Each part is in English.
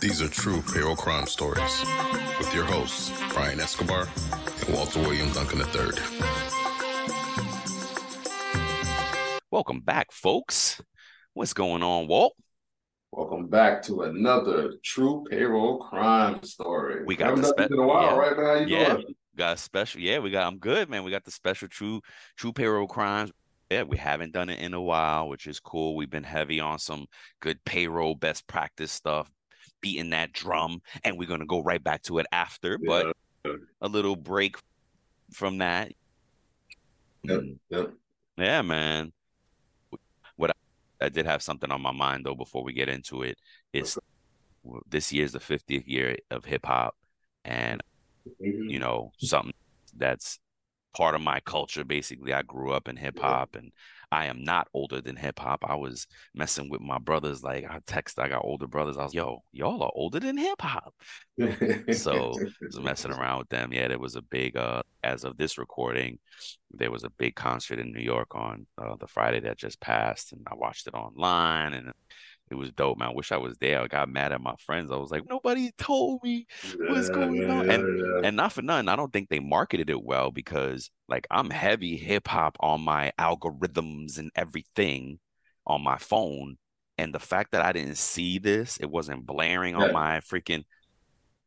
These are true payroll crime stories with your hosts, Brian Escobar and Walter William Duncan III. Welcome back, folks. What's going on, Walt? Welcome back to another true payroll crime story. We got the done spe- in a while, yeah. right, man? How you Yeah. doing? Got a special. Yeah, we got. I'm good, man. We got the special true true payroll crimes. Yeah, we haven't done it in a while, which is cool. We've been heavy on some good payroll best practice stuff, beating that drum, and we're gonna go right back to it after. But a little break from that. Yep, Mm, yep. Yeah, man. What I, I did have something on my mind though before we get into it. It's this year's the 50th year of hip hop, and Mhm. you know something that's part of my culture. Basically, I grew up in hip hop, and I am not older than hip hop. I was messing with my brothers. Like I text, I got older brothers. I was, yo, y'all are older than hip hop. So I was messing around with them. Yeah, there was a big uh as of this recording, there was a big concert in New York on uh, the Friday that just passed, and I watched it online and it was dope, man. I wish I was there. I got mad at my friends. I was like, nobody told me what's Yeah, going yeah, on. And yeah. and not for nothing, I don't think they marketed it well because like I'm heavy hip hop on my algorithms and everything on my phone. And the fact that I didn't see this, it wasn't blaring on my freaking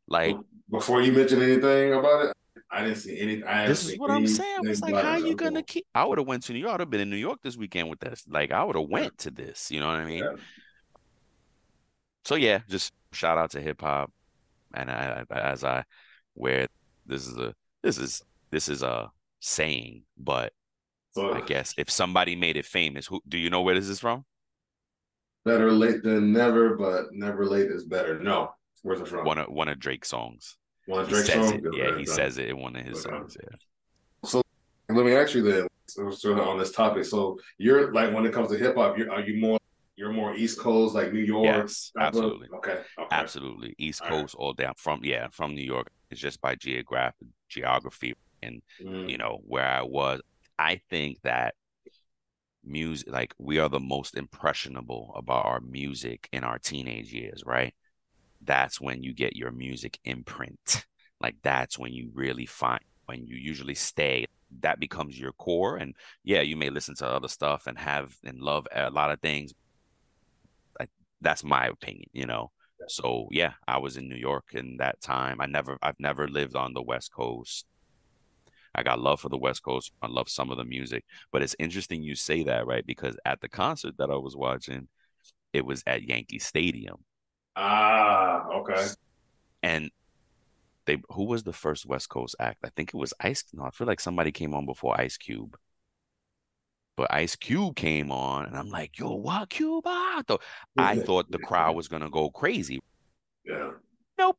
like Before you mention anything about it, I didn't see any. I this is what I'm saying. I was like, how you gonna keep? I would have went to New York. I'd have been in New York this weekend with this. Like, I would have went to this. You know what I mean? So yeah, just shout out to hip hop, and I, as I wear this is a this is this is a saying, but So I guess if somebody made it famous, who do you know where this is from? better late than never, but never late is better. No, where's it from? One of one of Drake's songs. One He Drake says song? it. Yeah, he says it in one of his Okay. songs. Yeah. So let me ask you then, so, so on this topic. So you're like, when it comes to hip hop, you're are you more you're more East Coast, like New York? Yes, absolutely. Okay. Okay. Absolutely. East All right. Coast all down from yeah, from New York. It's just by geographic geography and Mm. you know where I was. I think that music like we are the most impressionable about our music in our teenage years, right? That's when you get your music imprint. Like that's when you really find when you usually stay. That becomes your core. And yeah, you may listen to other stuff and have and love a lot of things. That's my opinion, you know. So yeah, I was in New York in that time. I never I've never lived on the West Coast. I got love for the West Coast. I love some of the music. But it's interesting you say that, right? Because at the concert that I was watching, it was at Yankee Stadium. Ah, okay. And they who was the first West Coast act? I think it was Ice. No, I feel like somebody came on before Ice Cube. But Ice Cube came on, and I'm like, yo, what Cuba?" I thought, the crowd was gonna go crazy. Yeah. Nope.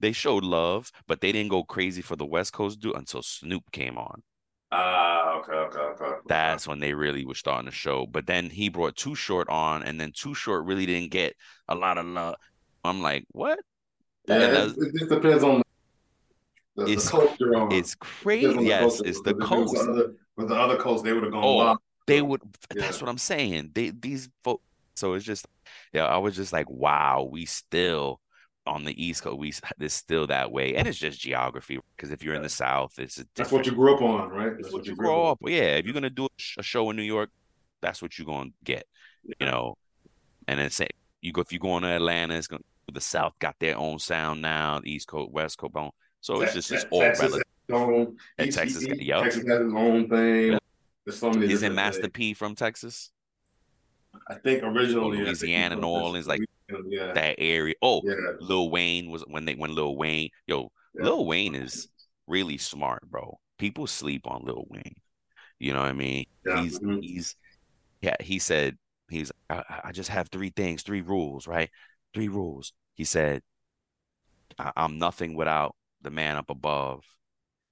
They showed love, but they didn't go crazy for the West Coast dude until Snoop came on. Ah, okay, okay, okay. okay. That's when they really were starting to show. But then he brought Too Short on, and then Too Short really didn't get a lot of love. I'm like, what? Yeah, it, it just depends on the, the It's- coast you're on. It's crazy. on Yes, culture, it's the because if it was coast. With the other coast, they would have gone Oh, wild. They would. That's what I'm saying. They these folks. So it's just, yeah. I was just like, wow. We still on the East Coast. We it's still that way, and it's just geography. Because if you're in the South, it's a That's what you grew up on, right? That's what you grow up. Yeah, if you're gonna do a show in New York, that's what you're gonna get. You know, and then say you go if you go to Atlanta, it's gonna the South got their own sound now. The East Coast, West Coast. So it's just it's all Texas relative. its own- And Texas- each- yup. Texas has its own thing. There's so many. Isn't Master things. P from Texas? I think originally Or Louisiana, New Orleans, like yeah, That area. Oh, yeah, Lil Wayne was when they when Lil Wayne, yo, Yeah. Lil Wayne is really smart, bro. People sleep on Lil Wayne. You know what I mean? Yeah. He's Mhm. he's yeah, he said he's I, I just have three things, three rules, right? Three rules. He said I, I'm nothing without the man up above.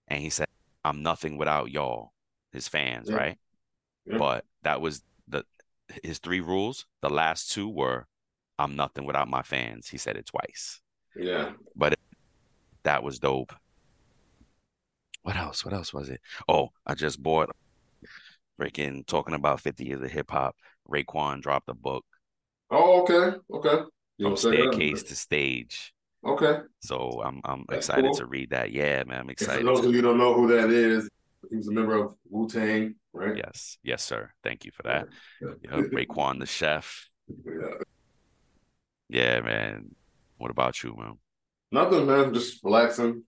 And he said, I'm nothing without y'all, his fans, Yeah. right? Yeah. But that was the his three rules. The last two were I'm nothing without my fans. He said it twice. yeah. But that was dope. What else? What else was it? Oh, I just bought freaking talking about 50 years of hip hop. Raekwon dropped a book. Oh, okay, okay. You from staircase to stage. Okay. So I'm I'm That's excited cool. to read that. Yeah, man, I'm And for excited. those of you don't know who that is, he was a member of Wu Tang, right? Yes, yes, sir. Thank you for that. Yeah. Yeah, Raekwon the chef. Yeah. Yeah, man. What about you, man? Nothing, man. Just relaxing.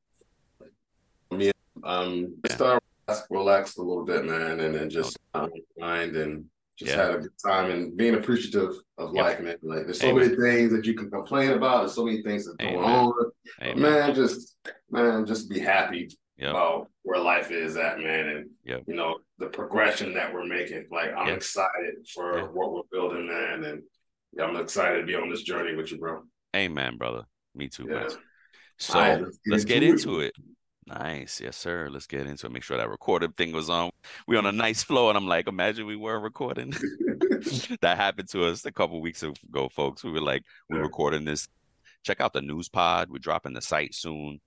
Me, um, Yeah. start relaxed a little bit, man, and then just um, mind and just Yeah. had a good time and being appreciative of Yep. life, man. Like there's so Amen. many things that you can complain about. There's so many things that's going on. Amen. Man, just man, just be happy Yep. about where life is at, man, and Yep. you know the progression that we're making. Like I'm Yeah. excited for Yeah. what we're building, man, and yeah, I'm excited to be on this journey with you, bro. Amen, brother. Me too, Yeah. man. So right, let's get let's get into it. it. Nice. Yes, sir. Let's get into it. Make sure that recorded thing was on. We on a nice flow. And I'm like, imagine we were recording. that happened to us a couple weeks ago, folks. We were like, we're Yeah. recording this. Check out the news pod. We're dropping the site soon.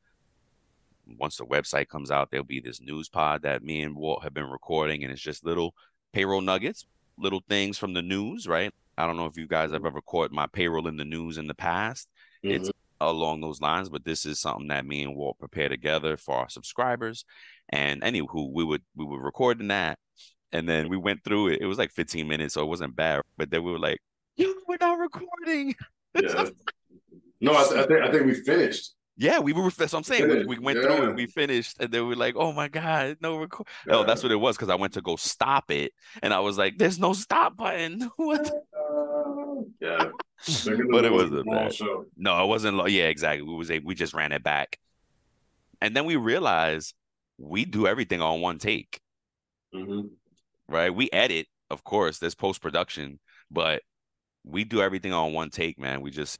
Once the website comes out, there'll be this news pod that me and Walt have been recording, and it's just little payroll nuggets, little things from the news, right? I don't know if you guys have ever caught my payroll in the news in the past It's- Mhm. along those lines, but this is something that me and Walt prepare together for our subscribers. And anywho, we would we were recording that, and then we went through it. It was like 15 minutes, so it wasn't bad. But then we were like, "Yo, we're not recording." yeah. No, I, th- I think I think we finished. Yeah, we were. That's what I'm saying. We, we went through it. We finished, and then we're like, "Oh my god, no record." Oh, that's what it was because I went to go stop it, and I was like, "There's no stop button." what? yeah. But it wasn't long bad. show. No, it wasn't. lo- Yeah, exactly. We was a, we just ran it back, and then we realized we do everything on one take, Mhm. right? We edit, of course. There's post production, but we do everything on one take, man. We just,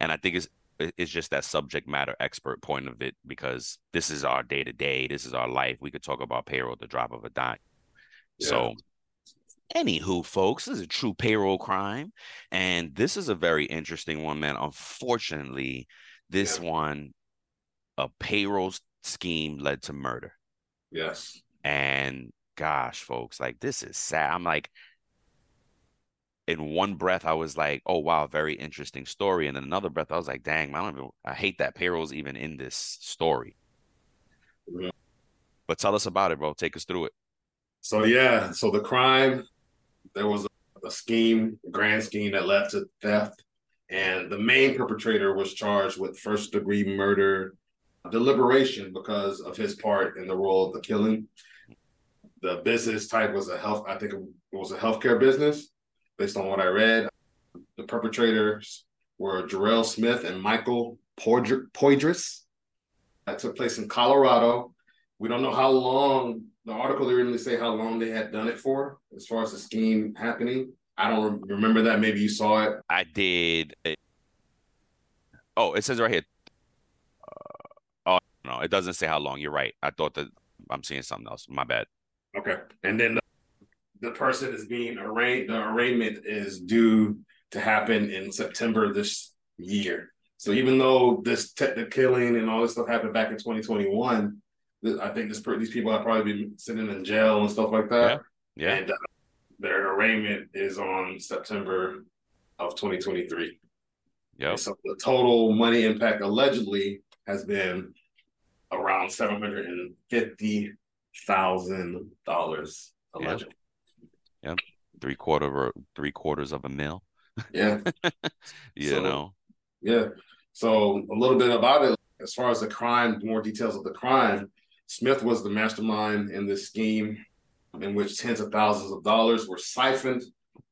and I think it's it- it's just that subject matter expert point of it because this is our day to day. This is our life. We could talk about payroll at the drop of a dime. Yeah. So, anywho, folks, this is a true payroll crime, and this is a very interesting one, man. Unfortunately, this Yeah. one, a payroll scheme led to murder, Yes. and gosh, folks, like this is sad. I'm like, in one breath, I was like, "Oh wow, very interesting story," and in another breath, I was like, "Dang, man, I don't even, I hate that payroll's even in this story." Yeah. But tell us about it, bro. Take us through it. So yeah, so the crime, there was a, a scheme, a grand scheme that led to theft, and the main perpetrator was charged with first degree murder, deliberation because of his part in the role of the killing. The business type was a health, I think it was a healthcare business, based on what I read. The perpetrators were Jarrell Smith and Michael Poydr- Poydras. That took place in Colorado. We don't know how long the article didn't really say how long they had done it for as far as the scheme happening. I don't rem- remember that. Maybe you saw it. I did. Oh, it says right here. Uh, oh no, it doesn't say how long. You're right. I thought that I'm seeing something else. My bad. Okay. And then the, person is being arraigned. The arraignment is due to happen in September this year. So even though this te- the killing and all this stuff happened back in 2021, th- I think this these people have probably been sitting in jail and stuff like that. Yeah. And uh, their arraignment is on September of 2023. Yep. And So the total money impact allegedly has been around seven hundred and fifty thousand dollars allegedly. Three quarter three quarters of a mil. Yeah, You So- know. yeah. So a little bit about it, as far as the crime, more details of the crime. Smith was the mastermind in this scheme, in which tens of thousands of dollars were siphoned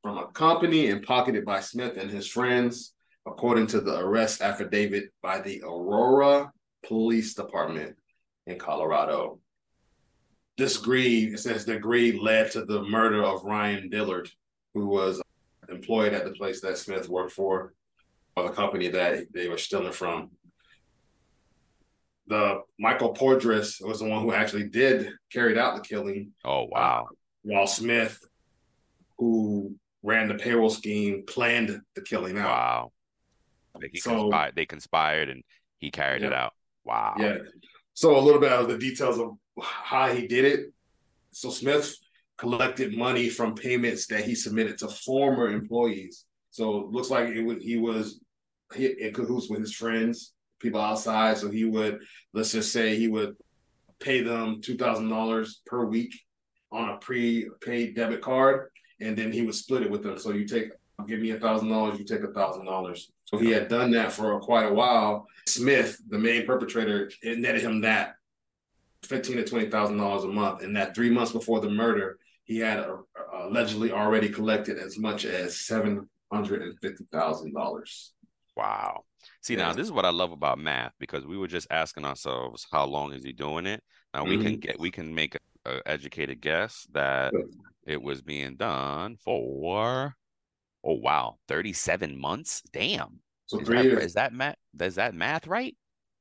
from a company and pocketed by Smith and his friends, according to the arrest affidavit by the Aurora Police Department in Colorado. This greed, it says the greed led to the murder of Ryan Dillard, who was uh, employed at the place that Smith worked for, or the company that they were stealing from. The Michael Poydras was the one who actually did carried out the killing, Oh uh, wow. while Smith, who ran the payroll scheme, planned the killing out. Wow. They, So- conspired, they conspired and he carried it out. Wow. Yeah. So a little bit of the details of how he did it. So Smith collected money from payments that he submitted to former employees. So it looks like it was, he was in cahoots with his friends, people outside. So he would, let's just say, he would pay them two thousand dollars per week on a pre-paid debit card, and then he would split it with them. So you take, give me a thousand dollars, you take a thousand dollars. So he had done that for quite a while. Smith, the main perpetrator, netted him that fifteen to twenty thousand dollars a month, and that three months before the murder, he had uh, allegedly already collected as much as seven hundred and fifty thousand dollars. Wow. See yeah. now, this is what I love about math because we were just asking ourselves, how long is he doing it? Now mm-hmm. we can mm-hmm. get we can make an educated guess that it was being done for oh wow, thirty seven months. Damn. So is three that, years. Is that math? Is that math right?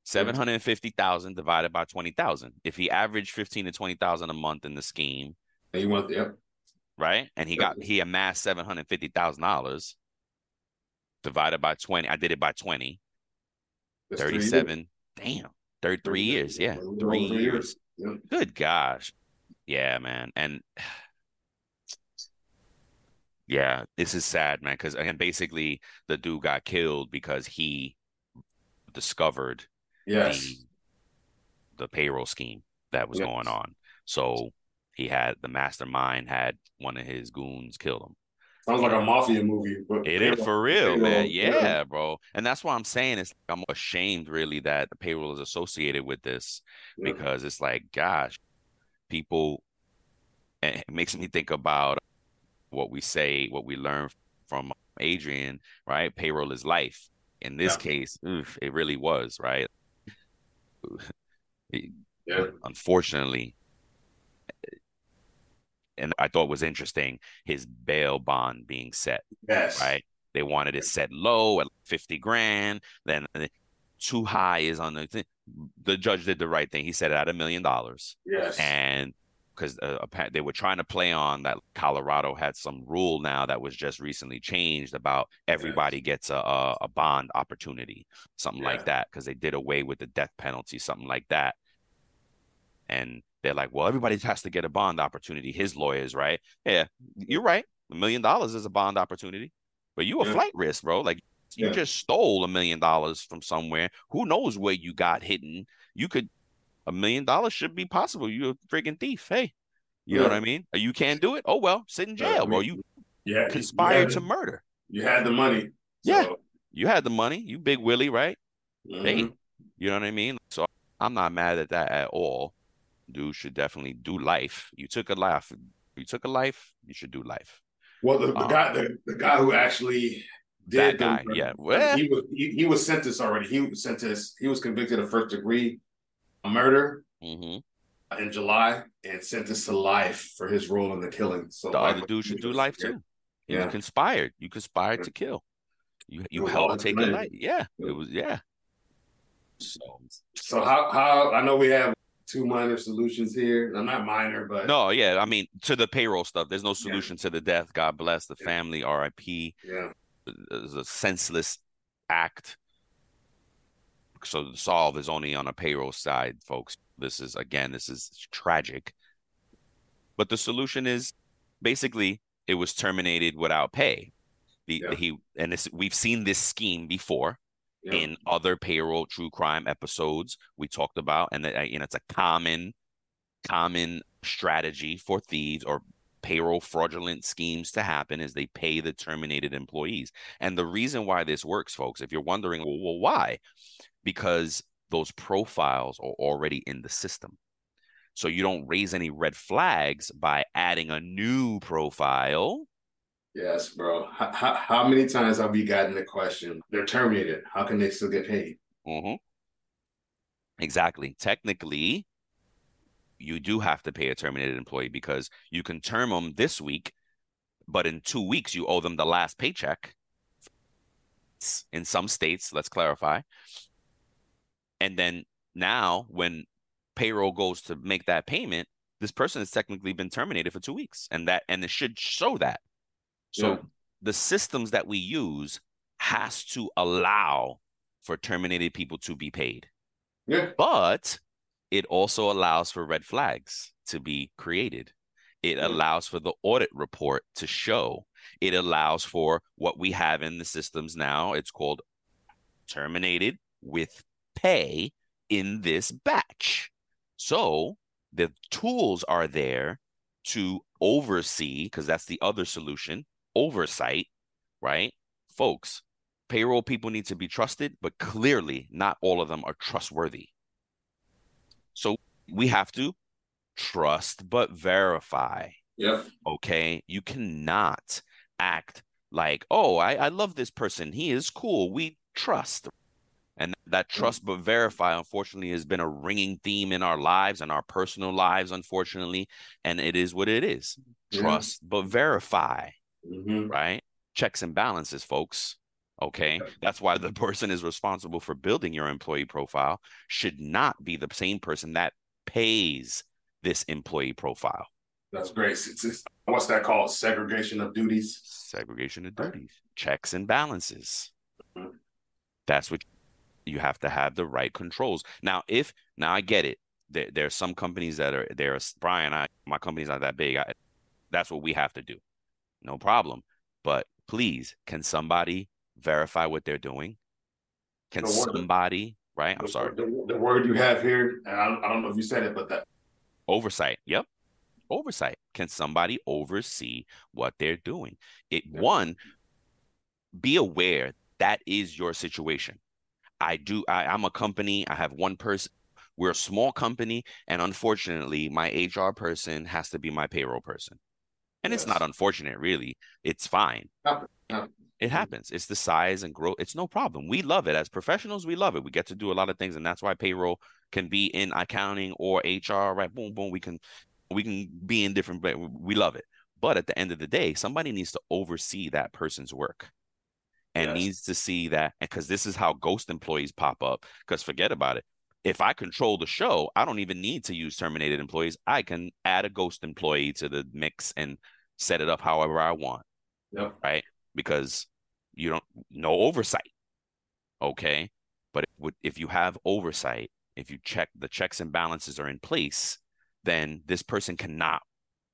Seven hundred fifty thousand divided by twenty thousand. If he averaged fifteen to twenty thousand a month in the scheme, and went, yep, right, and he yep. got he amassed seven hundred fifty thousand dollars divided by twenty. I did it by twenty. That's 37. Damn, 33 years. Yeah, three years. Yep. Good gosh, yeah, man, and yeah, this is sad, man. Because again, basically, the dude got killed because he discovered yes. the, the payroll scheme that was yes. going on. So he had the mastermind had one of his goons kill him. Sounds like a um, mafia movie. it is for real, man. Yeah, yeah, bro. And that's why I'm saying it's I'm ashamed really that the payroll is associated with this yeah. because it's like, gosh, people it makes me think about what we say, what we learn from Adrian, right? Payroll is life. In this yeah. case, oof, it really was, right? Yeah. Unfortunately, and I thought was interesting his bail bond being set. Yes. Right. They wanted it set low at 50 grand. Then too high is on the thing. The judge did the right thing. He set it at a million dollars. Yes. And because uh, they were trying to play on that Colorado had some rule now that was just recently changed about everybody yes. gets a, a, bond opportunity, something yeah. like that, because they did away with the death penalty, something like that. And they're like, well, everybody has to get a bond opportunity. His lawyers, right? Yeah, you're right. A million dollars is a bond opportunity, but you a yeah. flight risk, bro. Like you yeah. just stole a million dollars from somewhere. Who knows where you got hidden? You could a million dollars should be possible. You're a freaking thief. Hey, you yeah. know what I mean? You can't do it. Oh well, sit in jail, bro. You yeah conspired to murder. You had the money. So. Yeah, you had the money. You big Willie, right? Mm-hmm. Hey, you know what I mean? So I'm not mad at that at all dude should definitely do life. You took a life. You took a life. You should do life. Well, the, the um, guy, the, the guy who actually did that guy, the, yeah, well, he was he, he, was sentenced already. He was sentenced. He was convicted of first degree murder mm-hmm. in July and sentenced to life for his role in the killing. So the other dude should do life too. Yeah. You conspired. You conspired to kill. You you helped take a life. Yeah, it was yeah. So, so how how I know we have two minor solutions here. I'm not minor, but no, yeah. I mean, to the payroll stuff, there's no solution yeah. to the death. God bless the family. R.I.P. Yeah, it's a senseless act. So the solve is only on a payroll side, folks. This is again, this is tragic. But the solution is basically it was terminated without pay. The, yeah. he and this we've seen this scheme before yeah. in other payroll true crime episodes we talked about, and that uh, you know it's a common common strategy for thieves or payroll fraudulent schemes to happen is they pay the terminated employees. And the reason why this works, folks, if you're wondering, well, well why? Because those profiles are already in the system. So you don't raise any red flags by adding a new profile Yes, bro. How, how, how, many times have we gotten the question? They're terminated. How can they still get paid? Mm-hmm. Exactly. Technically, you do have to pay a terminated employee because you can term them this week, but in two weeks you owe them the last paycheck. In some states, let's clarify. And then now, when payroll goes to make that payment, this person has technically been terminated for two weeks, and that and it should show that. So yeah. the systems that we use has to allow for terminated people to be paid. Yeah. But it also allows for red flags to be created. It yeah. allows for the audit report to show. It allows for what we have in the systems now. It's called terminated with pay in this batch. So the tools are there to oversee, because that's the other solution oversight, right? Folks, payroll people need to be trusted, but clearly not all of them are trustworthy. So we have to trust but verify. Yep. Okay. You cannot act like, oh, I, I love this person. He is cool. We trust. And that Mm. trust but verify, unfortunately, has been a ringing theme in our lives and our personal lives, unfortunately. And it is what it is. Yeah. Trust but verify, hmm right? Checks and balances, folks. Okay. That's why the person is responsible for building your employee profile should not be the same person that pays this employee profile. That's great. It's- it's- what's that called? Segregation of duties. Segregation of duties, checks and balances. Mhm. That's what you have to have the right controls. Now, if now I get it, there, there are some companies that are there. Brian, I my company's not that big. I, that's what we have to do. No problem. But please, can somebody verify what they're doing? Can The word- somebody? Right. I'm The- sorry. The, the word you have here, and I don't, I don't know if you said it, but that Oversight. Yep. Oversight. Can somebody oversee what they're doing? It Yeah. one, be aware that is your situation. I do I, I'm a company, I have one person. We're a small company, and unfortunately, my HR person has to be my payroll person. And it's not unfortunate, really. It's fine. Happen- happen. It mm-hmm. happens. It's the size and growth. It's no problem. We love it. As professionals, we love it. We get to do a lot of things, and that's why payroll can be in accounting or HR, right? Boom, boom. We can we can be in different but we love it. But at the end of the day, somebody needs to oversee that person's work and Yes. needs to see that because this is how ghost employees pop up. Because forget about it. If I control the show, I don't even need to use terminated employees. I can add a ghost employee to the mix and set it up however I want Yep. right? Because you don't no oversight. Okay, but if, if you have oversight, if you check the checks and balances are in place, then this person cannot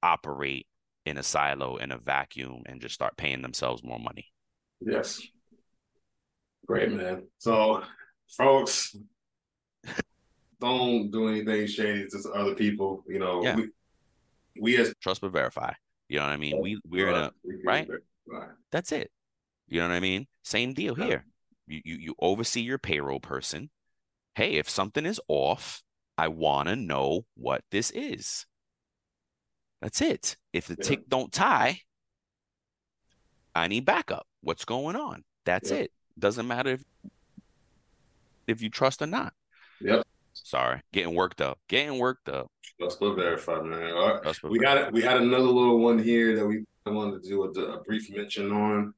operate in a silo in a vacuum and just start paying themselves more money. Yes. Great, man. So, folks, don't do anything shady to other people. You know, Yeah. we, we as Trust but verify. You know what I mean? We we're in a right? Right. that's it. You know what I mean? Same deal Yeah. here. You, you you oversee your payroll person. Hey, if something is off, I want to know what this is. That's it. If the Yeah. tick don't tie, I need backup. What's going on? That's Yeah. it. Doesn't matter if if you trust or not. Yep. Sorry, getting worked up. Getting worked up. Let's go verify, man. All right. We got it. We had another little one here that we wanted to do a, a brief mention on.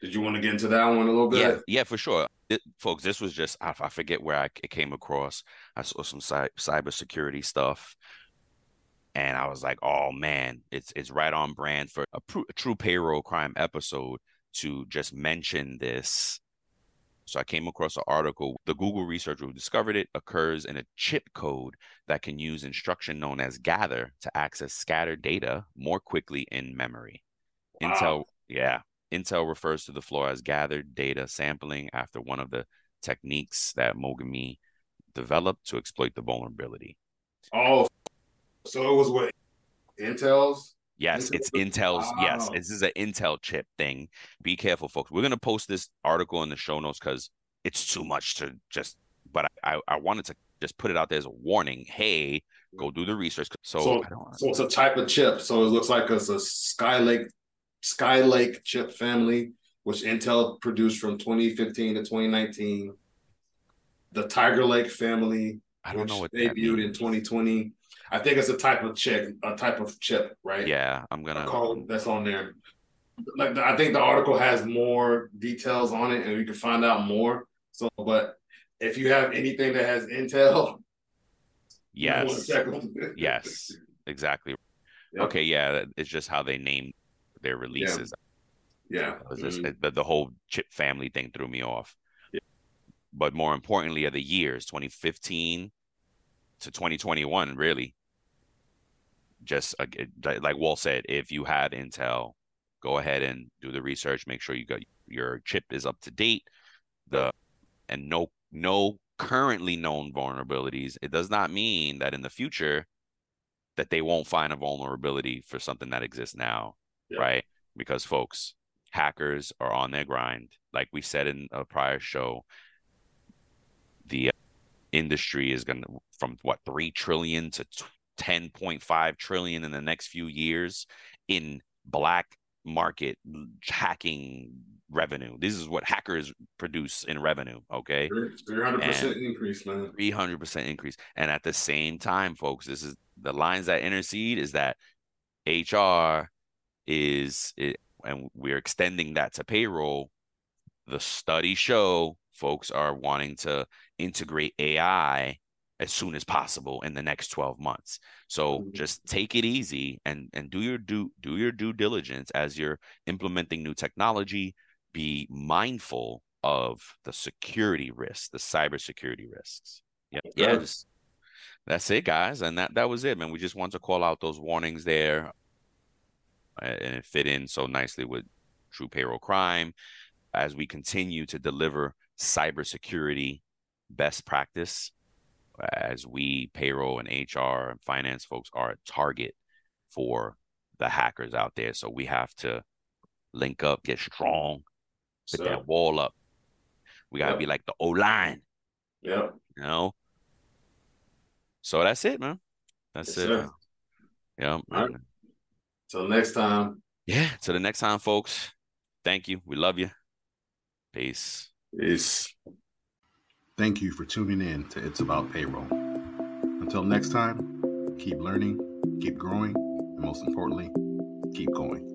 Did you want to get into that one a little bit? Yeah, yeah, for sure. It, folks, this was just, I, I forget where I it came across. I saw some cy- cybersecurity stuff. And I was like, oh man, it's it's right on brand for a, pr- a true payroll crime episode to just mention this. So I came across an article. The Google researcher who discovered it occurs in a chip code that can use instruction known as gather to access scattered data more quickly in memory. Wow. Intel, yeah, Intel refers to the floor as gathered data sampling after one of the techniques that Moghimi developed to exploit the vulnerability. Oh, so it was what Intel's. Yes, it's Intel's. Yes, this is an Intel chip thing. Be careful, folks. We're gonna post this article in the show notes because it's too much to just. But I, I wanted to just put it out there as a warning. Hey, go do the research. So, So- I So it's a type of chip. So it looks like it's a Skylake Skylake chip family, which Intel produced from 2015 to 2019. The Tiger Lake family, I don't which know what debuted in 2020. I think it's a type of chip, a type of chip, right? Yeah, I'm gonna. code that's on there. Like I think the article has more details on it, and we can find out more. So, but if you have anything that has Intel, you Yes. Yes. Exactly. Yep. Okay. Yeah, it's just how they named their releases. Yeah. Was just Mhm. the, the whole chip family thing threw me off. But more importantly, are the years 2015 to 2021, really. Just uh, like Walt said, if you have Intel, go ahead and do the research. Make sure you got your chip is up to date. The and no no currently known vulnerabilities, it does not mean that in the future that they won't find a vulnerability for something that exists now, yeah. right? Because folks, hackers are on their grind. Like we said in a prior show, the uh, industry is going to from what 3 trillion to 10.5 trillion in the next few years in black market hacking revenue. This is what hackers produce in revenue. Okay. 300% increase, man. 300% increase. And at the same time, folks, this is the lines that intercede is that HR is, it, and we're extending that to payroll. The study show folks are wanting to integrate AI as soon as possible in the next 12 months. So mm-hmm. just take it easy and and do your do do your due diligence as you're implementing new technology. Be mindful of the security risks, the cybersecurity risks. Yeah. Just, that's it, guys, and that that was it, man. We just want to call out those warnings there, Uh, and it fit in so nicely with True Payroll Crime as we continue to deliver cybersecurity best practice uh, as we payroll and HR and finance folks are a target for the hackers out there. So we have to link up, get strong, put so, that wall up. We gotta yep. be like the O line. Yep. You know. So that's it, man. That's yes, it. Yeah. Right. Till next time. Yeah. Till the next time, folks. Thank you. We love you. Peace. Peace. Thank you for tuning in to It's About Payroll. Until next time, keep learning, keep growing, and most importantly, keep going.